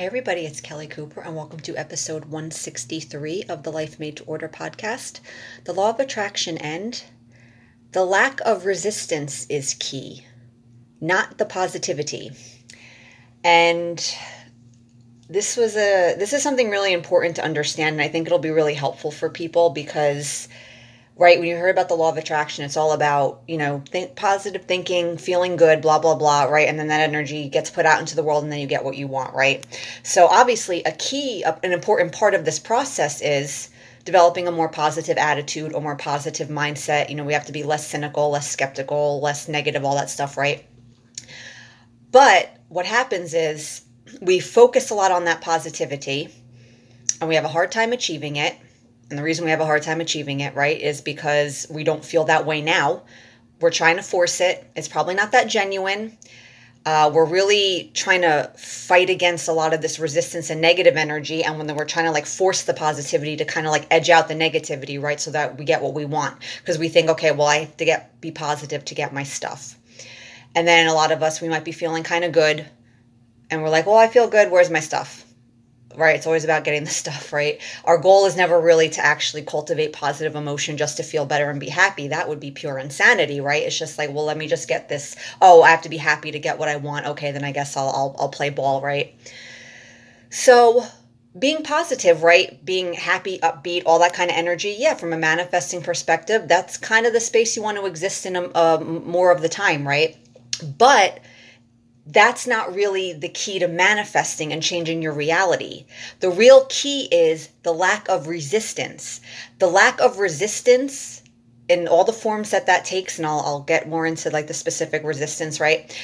Hey, everybody, it's Kelly Cooper, and welcome to episode 163 of the Life Made to Order podcast. The law of attraction and the lack of resistance is key, not the positivity. And this was a this is something really important to understand and I think it'll be really helpful for people because right when you heard about the law of attraction it's all about you know think positive thinking feeling good blah blah blah right? And then that energy gets put out into the world and then you get what you want right? So obviously a key an important part of this process is developing a more positive attitude or more positive mindset. You know we have to be less cynical less skeptical less negative all that stuff right? But what happens is we focus a lot on that positivity and we have a hard time achieving it. And the reason we have a hard time achieving it, right, is because we don't feel that way now. We're trying to force it. It's probably not that genuine. Uh, we're really trying to fight against a lot of this resistance and negative energy. And when we're trying to like force the positivity to kind of like edge out the negativity, right, so that we get what we want. Because we think, okay, well, I have to get be positive to get my stuff. And then a lot of us, we might be feeling kind of good and we're like, well, I feel good. Where's my stuff? Right? It's always about getting the stuff, right? Our goal is never really to actually cultivate positive emotion just to feel better and be happy. That would be pure insanity, right? It's just like, well, let me just get this. Oh, I have to be happy to get what I want. Okay, then I guess I'll I'll, I'll play ball, right? So, being positive, right? Being happy, upbeat, all that kind of energy. Yeah, from a manifesting perspective, that's kind of the space you want to exist in a, uh, more of the time, right? But that's not really the key to manifesting and changing your reality. The real key is the lack of resistance. The lack of resistance in all the forms that that takes, and I'll, I'll get more into like the specific resistance, right?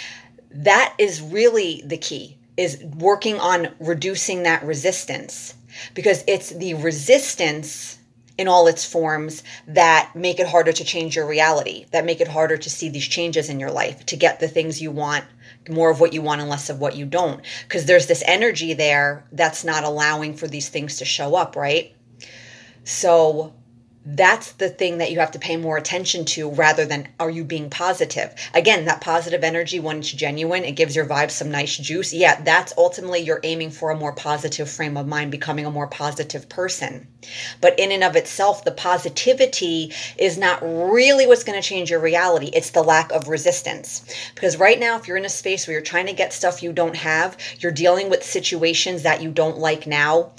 That is really the key, is working on reducing that resistance because it's the resistance in all its forms that make it harder to change your reality, that make it harder to see these changes in your life, to get the things you want more of what you want and less of what you don't. Because there's this energy there that's not allowing for these things to show up right? So that's the thing that you have to pay more attention to rather than are you being positive. Again that positive energy when it's genuine it gives your vibe some nice juice. Yeah that's ultimately you're aiming for a more positive frame of mind becoming a more positive person. But in and of itself the positivity is not really what's going to change your reality. It's the lack of resistance. Because right now if you're in a space where you're trying to get stuff you don't have you're dealing with situations that you don't like now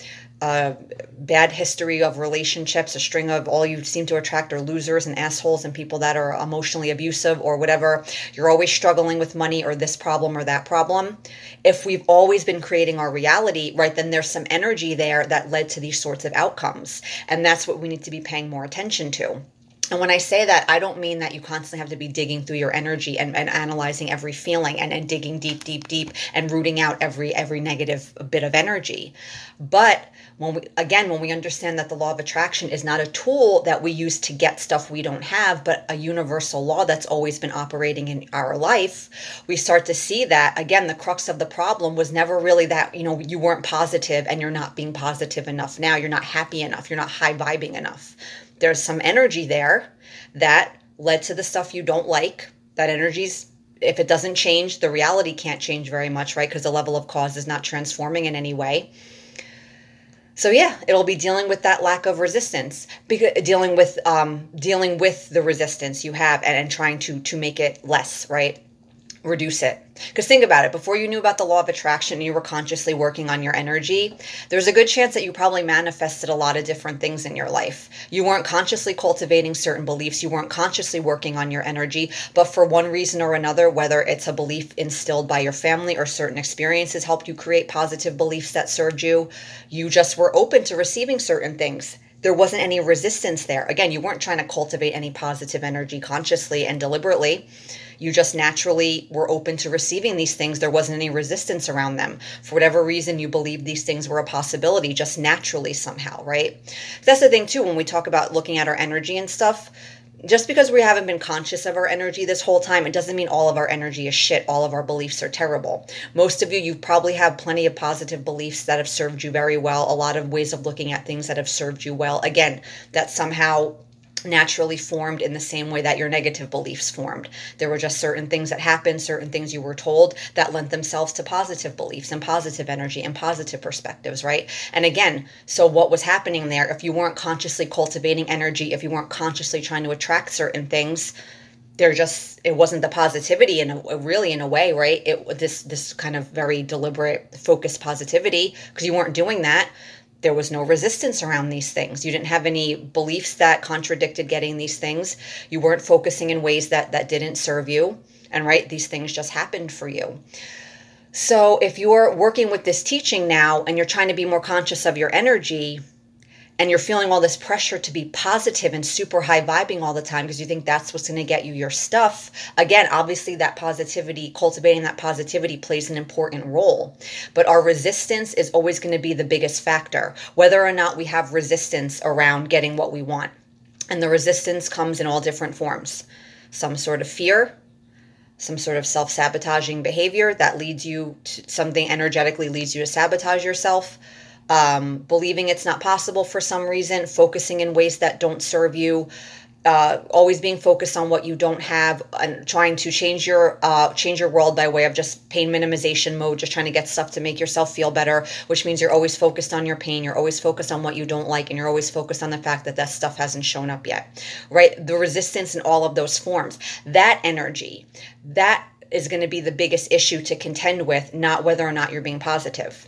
a bad history of relationships, a string of all you seem to attract are losers and assholes and people that are emotionally abusive or whatever. You're always struggling with money or this problem or that problem. If we've always been creating our reality, right, then there's some energy there that led to these sorts of outcomes. And that's what we need to be paying more attention to. And when I say that, I don't mean that you constantly have to be digging through your energy and, and analyzing every feeling and, and digging deep, deep, deep and rooting out every every negative bit of energy. But when we again when we understand that the law of attraction is not a tool that we use to get stuff we don't have but a universal law that's always been operating in our life we start to see that again the crux of the problem was never really that you know you weren't positive and you're not being positive enough. Now you're not happy enough. You're not high vibing enough. There's some energy there that led to the stuff you don't like. That energy's if it doesn't change the reality can't change very much right? Because the level of cause is not transforming in any way so yeah it'll be dealing with that lack of resistance because dealing with um, dealing with the resistance you have and, and trying to to make it less right reduce it. Because think about it before you knew about the law of attraction you were consciously working on your energy. There's a good chance that you probably manifested a lot of different things in your life. You weren't consciously cultivating certain beliefs. You weren't consciously working on your energy. But for one reason or another whether it's a belief instilled by your family or certain experiences helped you create positive beliefs that served you you just were open to receiving certain things. There wasn't any resistance there. Again you weren't trying to cultivate any positive energy consciously and deliberately you just naturally were open to receiving these things. There wasn't any resistance around them. For whatever reason, you believed these things were a possibility just naturally somehow, right? That's the thing, too, when we talk about looking at our energy and stuff just because we haven't been conscious of our energy this whole time, it doesn't mean all of our energy is shit. All of our beliefs are terrible. Most of you, you probably have plenty of positive beliefs that have served you very well, a lot of ways of looking at things that have served you well. Again, that somehow naturally formed in the same way that your negative beliefs formed. There were just certain things that happened, certain things you were told that lent themselves to positive beliefs and positive energy and positive perspectives, right? And again, so what was happening there, if you weren't consciously cultivating energy, if you weren't consciously trying to attract certain things, there just it wasn't the positivity in a really in a way right it this this kind of very deliberate focused positivity because you weren't doing that there was no resistance around these things. You didn't have any beliefs that contradicted getting these things. You weren't focusing in ways that that didn't serve you. And right these things just happened for you. So if you're working with this teaching now and you're trying to be more conscious of your energy and you're feeling all this pressure to be positive and super high vibing all the time because you think that's what's going to get you your stuff again obviously that positivity cultivating that positivity plays an important role. But our resistance is always going to be the biggest factor whether or not we have resistance around getting what we want. And the resistance comes in all different forms. Some sort of fear some sort of self-sabotaging behavior that leads you to something energetically leads you to sabotage yourself um, believing it's not possible for some reason, focusing in ways that don't serve you, uh, always being focused on what you don't have, and trying to change your uh, change your world by way of just pain minimization mode, just trying to get stuff to make yourself feel better. Which means you're always focused on your pain, you're always focused on what you don't like, and you're always focused on the fact that that stuff hasn't shown up yet. Right? The resistance in all of those forms, that energy, that is going to be the biggest issue to contend with, not whether or not you're being positive.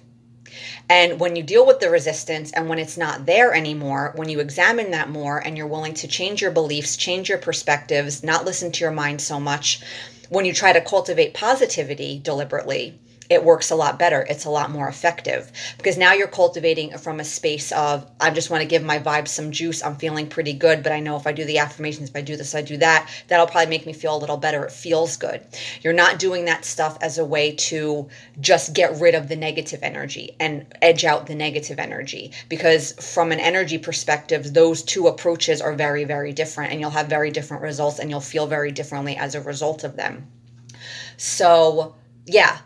And when you deal with the resistance and when it's not there anymore, when you examine that more and you're willing to change your beliefs, change your perspectives, not listen to your mind so much, when you try to cultivate positivity deliberately, it works a lot better. It's a lot more effective because now you're cultivating from a space of, I just want to give my vibes some juice. I'm feeling pretty good, but I know if I do the affirmations, if I do this, I do that, that'll probably make me feel a little better. It feels good. You're not doing that stuff as a way to just get rid of the negative energy and edge out the negative energy because from an energy perspective, those two approaches are very, very different and you'll have very different results and you'll feel very differently as a result of them. So, yeah,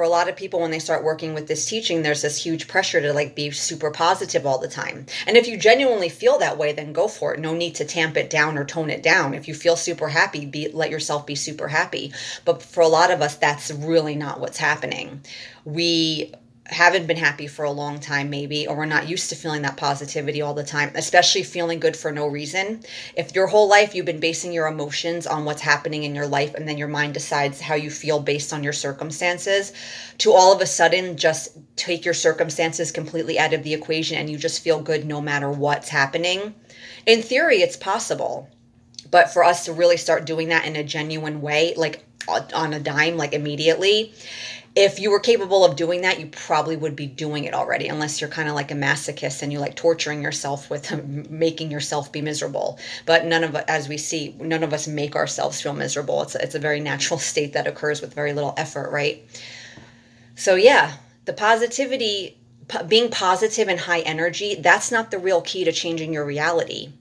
for a lot of people when they start working with this teaching there's this huge pressure to like be super positive all the time. And if you genuinely feel that way then go for it. No need to tamp it down or tone it down. If you feel super happy be let yourself be super happy. But for a lot of us that's really not what's happening. We haven't been happy for a long time maybe or we're not used to feeling that positivity all the time especially feeling good for no reason. If your whole life you've been basing your emotions on what's happening in your life and then your mind decides how you feel based on your circumstances to all of a sudden just take your circumstances completely out of the equation and you just feel good no matter what's happening in theory it's possible. But for us to really start doing that in a genuine way like on a dime like immediately if you were capable of doing that, you probably would be doing it already, unless you're kind of like a masochist and you like torturing yourself with making yourself be miserable. But none of, as we see, none of us make ourselves feel miserable. It's it's a very natural state that occurs with very little effort, right? So yeah, the positivity, being positive and high energy, that's not the real key to changing your reality.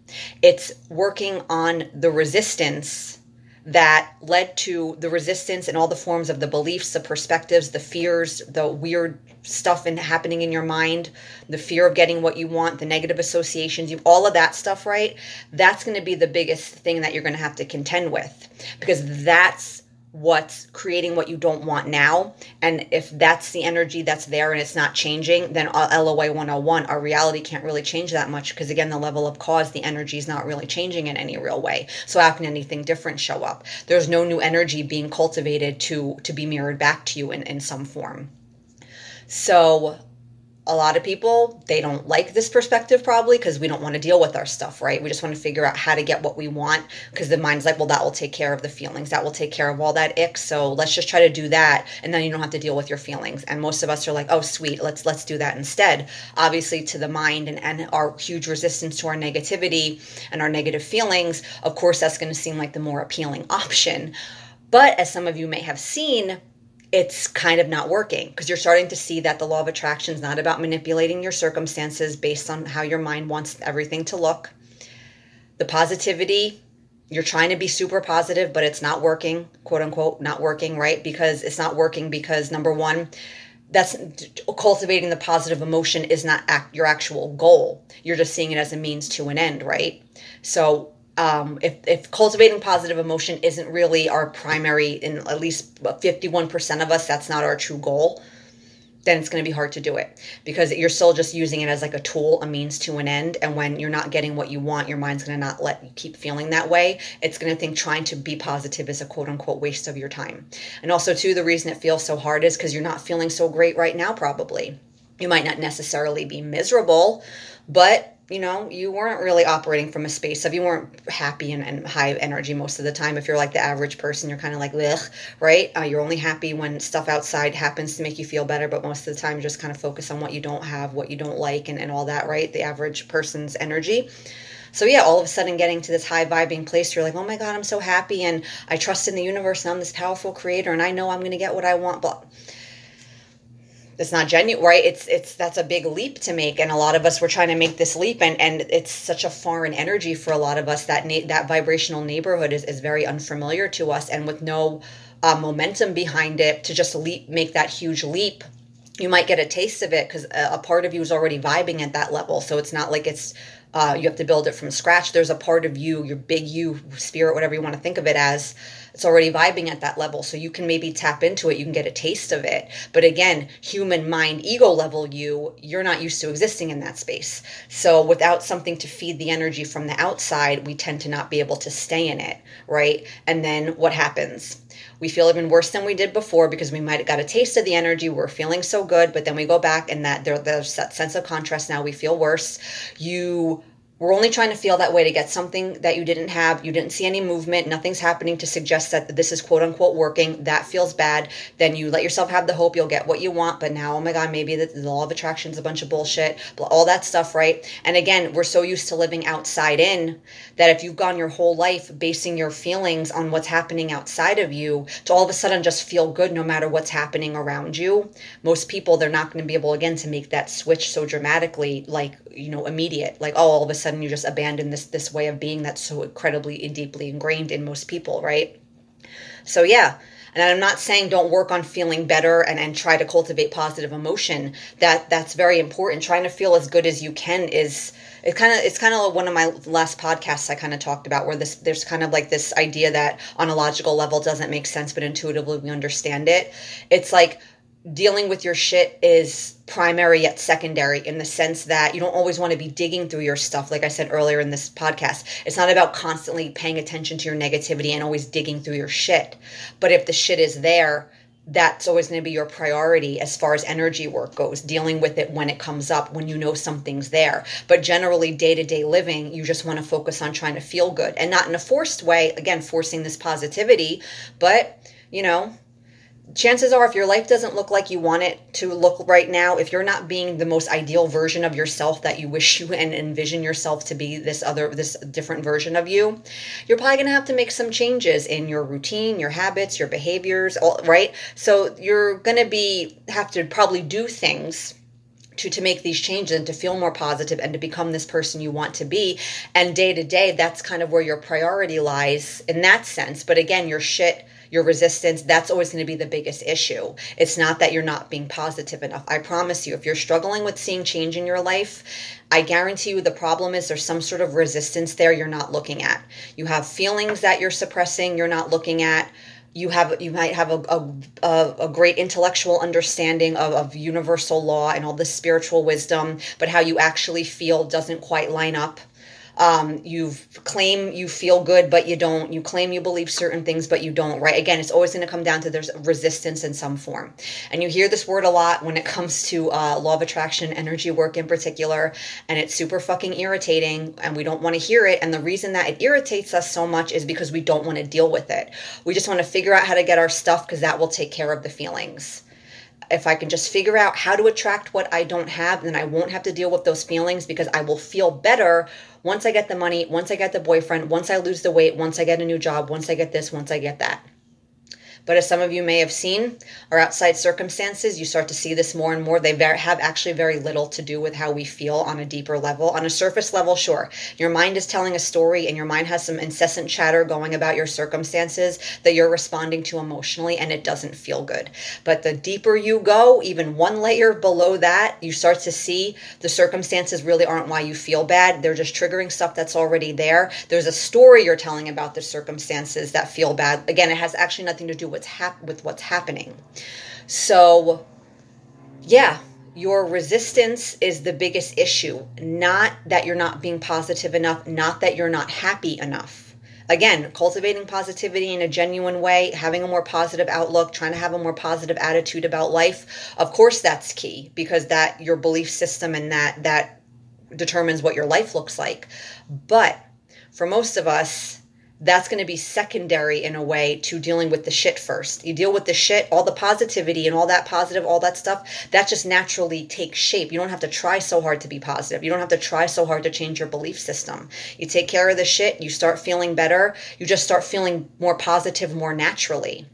It's working on the resistance that led to the resistance and all the forms of the beliefs, the perspectives, the fears, the weird stuff in happening in your mind, the fear of getting what you want, the negative associations, you all of that stuff, right? That's going to be the biggest thing that you're going to have to contend with because that's what's creating what you don't want now. And if that's the energy that's there and it's not changing, then LOA 101, our reality can't really change that much because, again, the level of cause, the energy is not really changing in any real way. So, how can anything different show up? There's no new energy being cultivated to, to be mirrored back to you in, in some form. So, a lot of people they don't like this perspective probably because we don't want to deal with our stuff right? We just want to figure out how to get what we want because the mind's like well that will take care of the feelings. That will take care of all that ick so let's just try to do that and then you don't have to deal with your feelings. And most of us are like oh sweet let's let's do that instead. Obviously to the mind and, and our huge resistance to our negativity and our negative feelings of course that's going to seem like the more appealing option. But as some of you may have seen it's kind of not working because you're starting to see that the law of attraction is not about manipulating your circumstances based on how your mind wants everything to look. The positivity, you're trying to be super positive, but it's not working, quote unquote, not working, right? Because it's not working because number one, that's cultivating the positive emotion is not act, your actual goal. You're just seeing it as a means to an end, right? So um, if, if cultivating positive emotion isn't really our primary in at least 51% of us that's not our true goal then it's going to be hard to do it because you're still just using it as like a tool, a means to an end. And when you're not getting what you want, your mind's going to not let you keep feeling that way. It's going to think trying to be positive is a quote unquote waste of your time. And also, too, the reason it feels so hard is because you're not feeling so great right now, probably. You might not necessarily be miserable, but you know, you weren't really operating from a space of you weren't happy and, and high energy most of the time. If you're like the average person, you're kind of like, ugh, right? Uh, you're only happy when stuff outside happens to make you feel better, but most of the time you just kind of focus on what you don't have, what you don't like, and, and all that, right? The average person's energy. So yeah, all of a sudden getting to this high vibing place, you're like, oh my God, I'm so happy and I trust in the universe and I'm this powerful creator and I know I'm going to get what I want. But it's not genuine right? It's it's that's a big leap to make and a lot of us were trying to make this leap and and it's such a foreign energy for a lot of us that na- that vibrational neighborhood is, is very unfamiliar to us and with no uh, momentum behind it to just leap make that huge leap you might get a taste of it because a, part of you is already vibing at that level. So it's not like it's uh, you have to build it from scratch. There's a part of you your big you spirit whatever you want to think of it as it's already vibing at that level. So you can maybe tap into it you can get a taste of it. But again human mind ego level you you're not used to existing in that space. So without something to feed the energy from the outside we tend to not be able to stay in it right? And then what happens we feel even worse than we did before because we might have got a taste of the energy. We're feeling so good but then we go back and that there, there's that sense of contrast now. We feel worse. You we're only trying to feel that way to get something that you didn't have. You didn't see any movement. Nothing's happening to suggest that this is quote unquote working. That feels bad. Then you let yourself have the hope you'll get what you want. But now, oh my God, maybe the, the law of attraction is a bunch of bullshit. All that stuff, right? And again, we're so used to living outside in that if you've gone your whole life basing your feelings on what's happening outside of you to all of a sudden just feel good no matter what's happening around you, most people, they're not going to be able again to make that switch so dramatically, like, you know, immediate. Like, oh, all of a sudden, sudden you just abandon this this way of being that's so incredibly and deeply ingrained in most people, right? So yeah, and i'm not saying don't work on feeling better and, and try to cultivate positive emotion. That that's very important. Trying to feel as good as you can is it kind of it's kind of one of my last podcasts i kind of talked about where this there's kind of like this idea that on a logical level doesn't make sense but intuitively we understand it. It's like dealing with your shit is primary yet secondary in the sense that you don't always want to be digging through your stuff like i said earlier in this podcast. It's not about constantly paying attention to your negativity and always digging through your shit. But if the shit is there that's always going to be your priority as far as energy work goes dealing with it when it comes up when you know something's there. But generally day-to-day living you just want to focus on trying to feel good and not in a forced way again forcing this positivity but you know chances are if your life doesn't look like you want it to look right now if you're not being the most ideal version of yourself that you wish you and envision yourself to be this other this different version of you you're probably going to have to make some changes in your routine your habits your behaviors all right so you're going to be have to probably do things to, to make these changes and to feel more positive and to become this person you want to be. And day to day, that's kind of where your priority lies in that sense. But again, your shit your resistance, that's always going to be the biggest issue. It's not that you're not being positive enough. I promise you, if you're struggling with seeing change in your life, I guarantee you the problem is there's some sort of resistance there you're not looking at. You have feelings that you're suppressing, you're not looking at you have you might have a, a, a great intellectual understanding of, of universal law and all this spiritual wisdom but how you actually feel doesn't quite line up um, you claim you feel good but you don't. You claim you believe certain things but you don't right? Again it's always going to come down to there's resistance in some form. And you hear this word a lot when it comes to uh, law of attraction energy work in particular and it's super fucking irritating and we don't want to hear it. And the reason that it irritates us so much is because we don't want to deal with it. We just want to figure out how to get our stuff because that will take care of the feelings if I can just figure out how to attract what I don't have, then I won't have to deal with those feelings because I will feel better once I get the money, once I get the boyfriend, once I lose the weight, once I get a new job, once I get this, once I get that. But as some of you may have seen, our outside circumstances, you start to see this more and more. They have actually very little to do with how we feel on a deeper level. On a surface level, sure. Your mind is telling a story and your mind has some incessant chatter going about your circumstances that you're responding to emotionally and it doesn't feel good. But the deeper you go, even one layer below that, you start to see the circumstances really aren't why you feel bad. They're just triggering stuff that's already there. There's a story you're telling about the circumstances that feel bad. Again, it has actually nothing to do with what's hap- with what's happening. So, yeah, your resistance is the biggest issue, not that you're not being positive enough, not that you're not happy enough. Again, cultivating positivity in a genuine way, having a more positive outlook, trying to have a more positive attitude about life. Of course that's key because that your belief system and that that determines what your life looks like. But for most of us, that's going to be secondary in a way to dealing with the shit first. You deal with the shit, all the positivity and all that positive, all that stuff, that just naturally takes shape. You don't have to try so hard to be positive. You don't have to try so hard to change your belief system. You take care of the shit, you start feeling better, you just start feeling more positive more naturally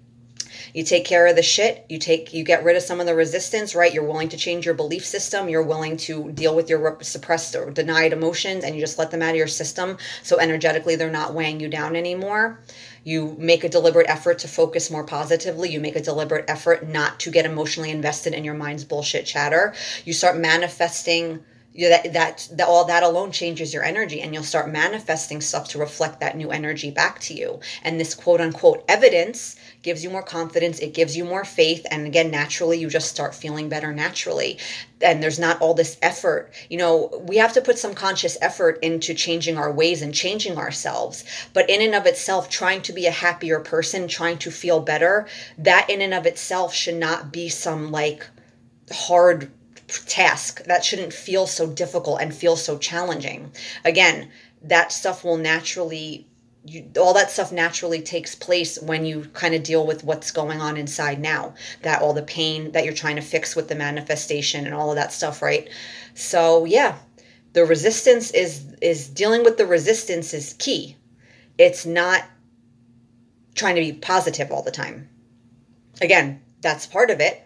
you take care of the shit. You take you get rid of some of the resistance right? You're willing to change your belief system. You're willing to deal with your suppressed or denied emotions and you just let them out of your system. So energetically they're not weighing you down anymore. You make a deliberate effort to focus more positively. You make a deliberate effort not to get emotionally invested in your mind's bullshit chatter. You start manifesting you know, that, that that all that alone changes your energy and you'll start manifesting stuff to reflect that new energy back to you. And this quote unquote evidence gives you more confidence it gives you more faith and again naturally you just start feeling better naturally. And there's not all this effort. You know we have to put some conscious effort into changing our ways and changing ourselves. But in and of itself trying to be a happier person trying to feel better that in and of itself should not be some like hard task that shouldn't feel so difficult and feel so challenging. Again that stuff will naturally you, all that stuff naturally takes place when you kind of deal with what's going on inside now that all the pain that you're trying to fix with the manifestation and all of that stuff right? So yeah the resistance is is dealing with the resistance is key. It's not trying to be positive all the time. Again that's part of it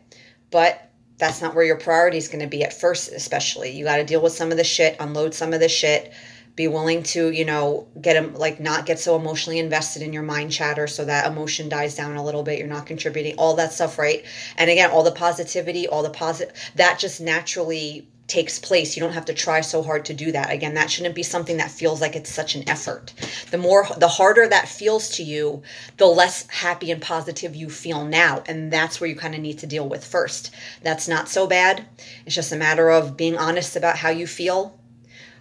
but that's not where your priority is going to be at first especially. You got to deal with some of the shit unload some of the shit. Be willing to you know get them like not get so emotionally invested in your mind chatter so that emotion dies down a little bit you're not contributing all that stuff right? And again all the positivity all the positive that just naturally takes place. You don't have to try so hard to do that. Again, that shouldn't be something that feels like it's such an effort. The more the harder that feels to you, the less happy and positive you feel now, and that's where you kind of need to deal with first. That's not so bad. It's just a matter of being honest about how you feel.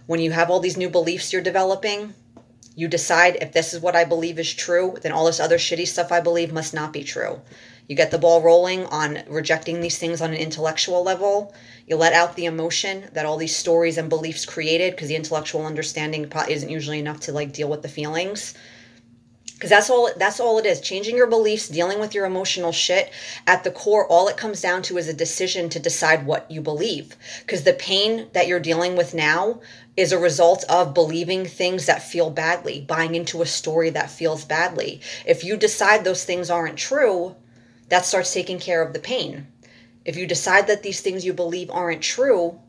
When you have all these new beliefs you're developing, you decide if this is what I believe is true, then all this other shitty stuff I believe must not be true. You get the ball rolling on rejecting these things on an intellectual level. You let out the emotion that all these stories and beliefs created because the intellectual understanding isn't usually enough to like deal with the feelings. Because that's all that's all it is. Changing your beliefs dealing with your emotional shit at the core all it comes down to is a decision to decide what you believe. Because the pain that you're dealing with now is a result of believing things that feel badly buying into a story that feels badly. If you decide those things aren't true that starts taking care of the pain. If you decide that these things you believe aren't true,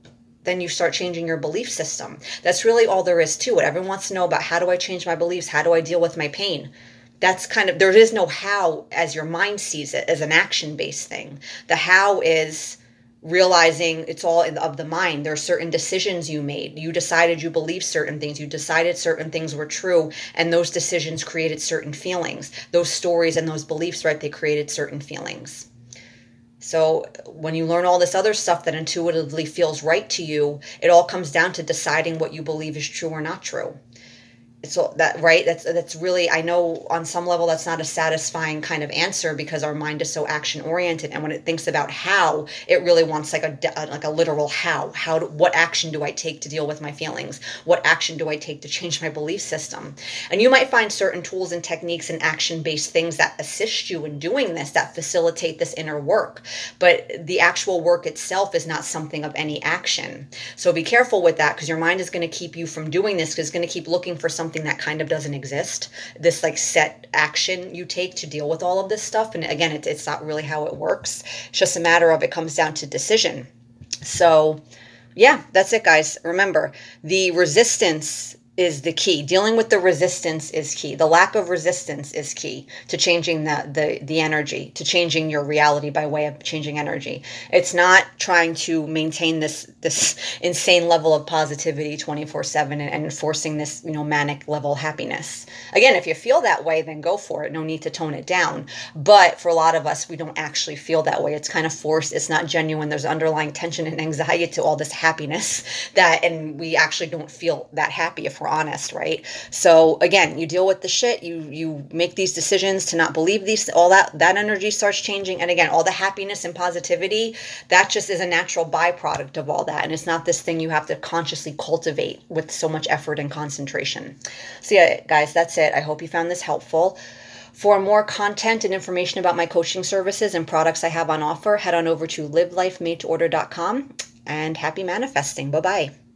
then you start changing your belief system. That's really all there is to it. Everyone wants to know about how do I change my beliefs? How do I deal with my pain? That's kind of, there is no how as your mind sees it as an action based thing. The how is realizing it's all of the mind. There are certain decisions you made. You decided you believed certain things. You decided certain things were true and those decisions created certain feelings. Those stories and those beliefs right they created certain feelings. So when you learn all this other stuff that intuitively feels right to you it all comes down to deciding what you believe is true or not true so that right? That's that's really i know on some level that's not a satisfying kind of answer because our mind is so action oriented and when it thinks about how it really wants like a like a literal how. How do, what action do i take to deal with my feelings? What action do i take to change my belief system? And you might find certain tools and techniques and action based things that assist you in doing this that facilitate this inner work. But the actual work itself is not something of any action. So be careful with that because your mind is going to keep you from doing this because it's going to keep looking for some something that kind of doesn't exist. This like set action you take to deal with all of this stuff. And again, it, it's not really how it works. It's just a matter of it comes down to decision. So, yeah, that's it, guys. Remember, the resistance is the key. Dealing with the resistance is key. The lack of resistance is key to changing the, the the energy, to changing your reality by way of changing energy. It's not trying to maintain this this insane level of positivity 24/7 and, and forcing this, you know, manic level happiness. Again, if you feel that way, then go for it. No need to tone it down. But for a lot of us, we don't actually feel that way. It's kind of forced. It's not genuine. There's underlying tension and anxiety to all this happiness that and we actually don't feel that happy if we're honest, right? So again, you deal with the shit, you you make these decisions to not believe these all that that energy starts changing and again, all the happiness and positivity, that just is a natural byproduct of all that and it's not this thing you have to consciously cultivate with so much effort and concentration. So yeah, guys, that's it. I hope you found this helpful. For more content and information about my coaching services and products I have on offer, head on over to livelifemadeorder.com and happy manifesting. Bye bye.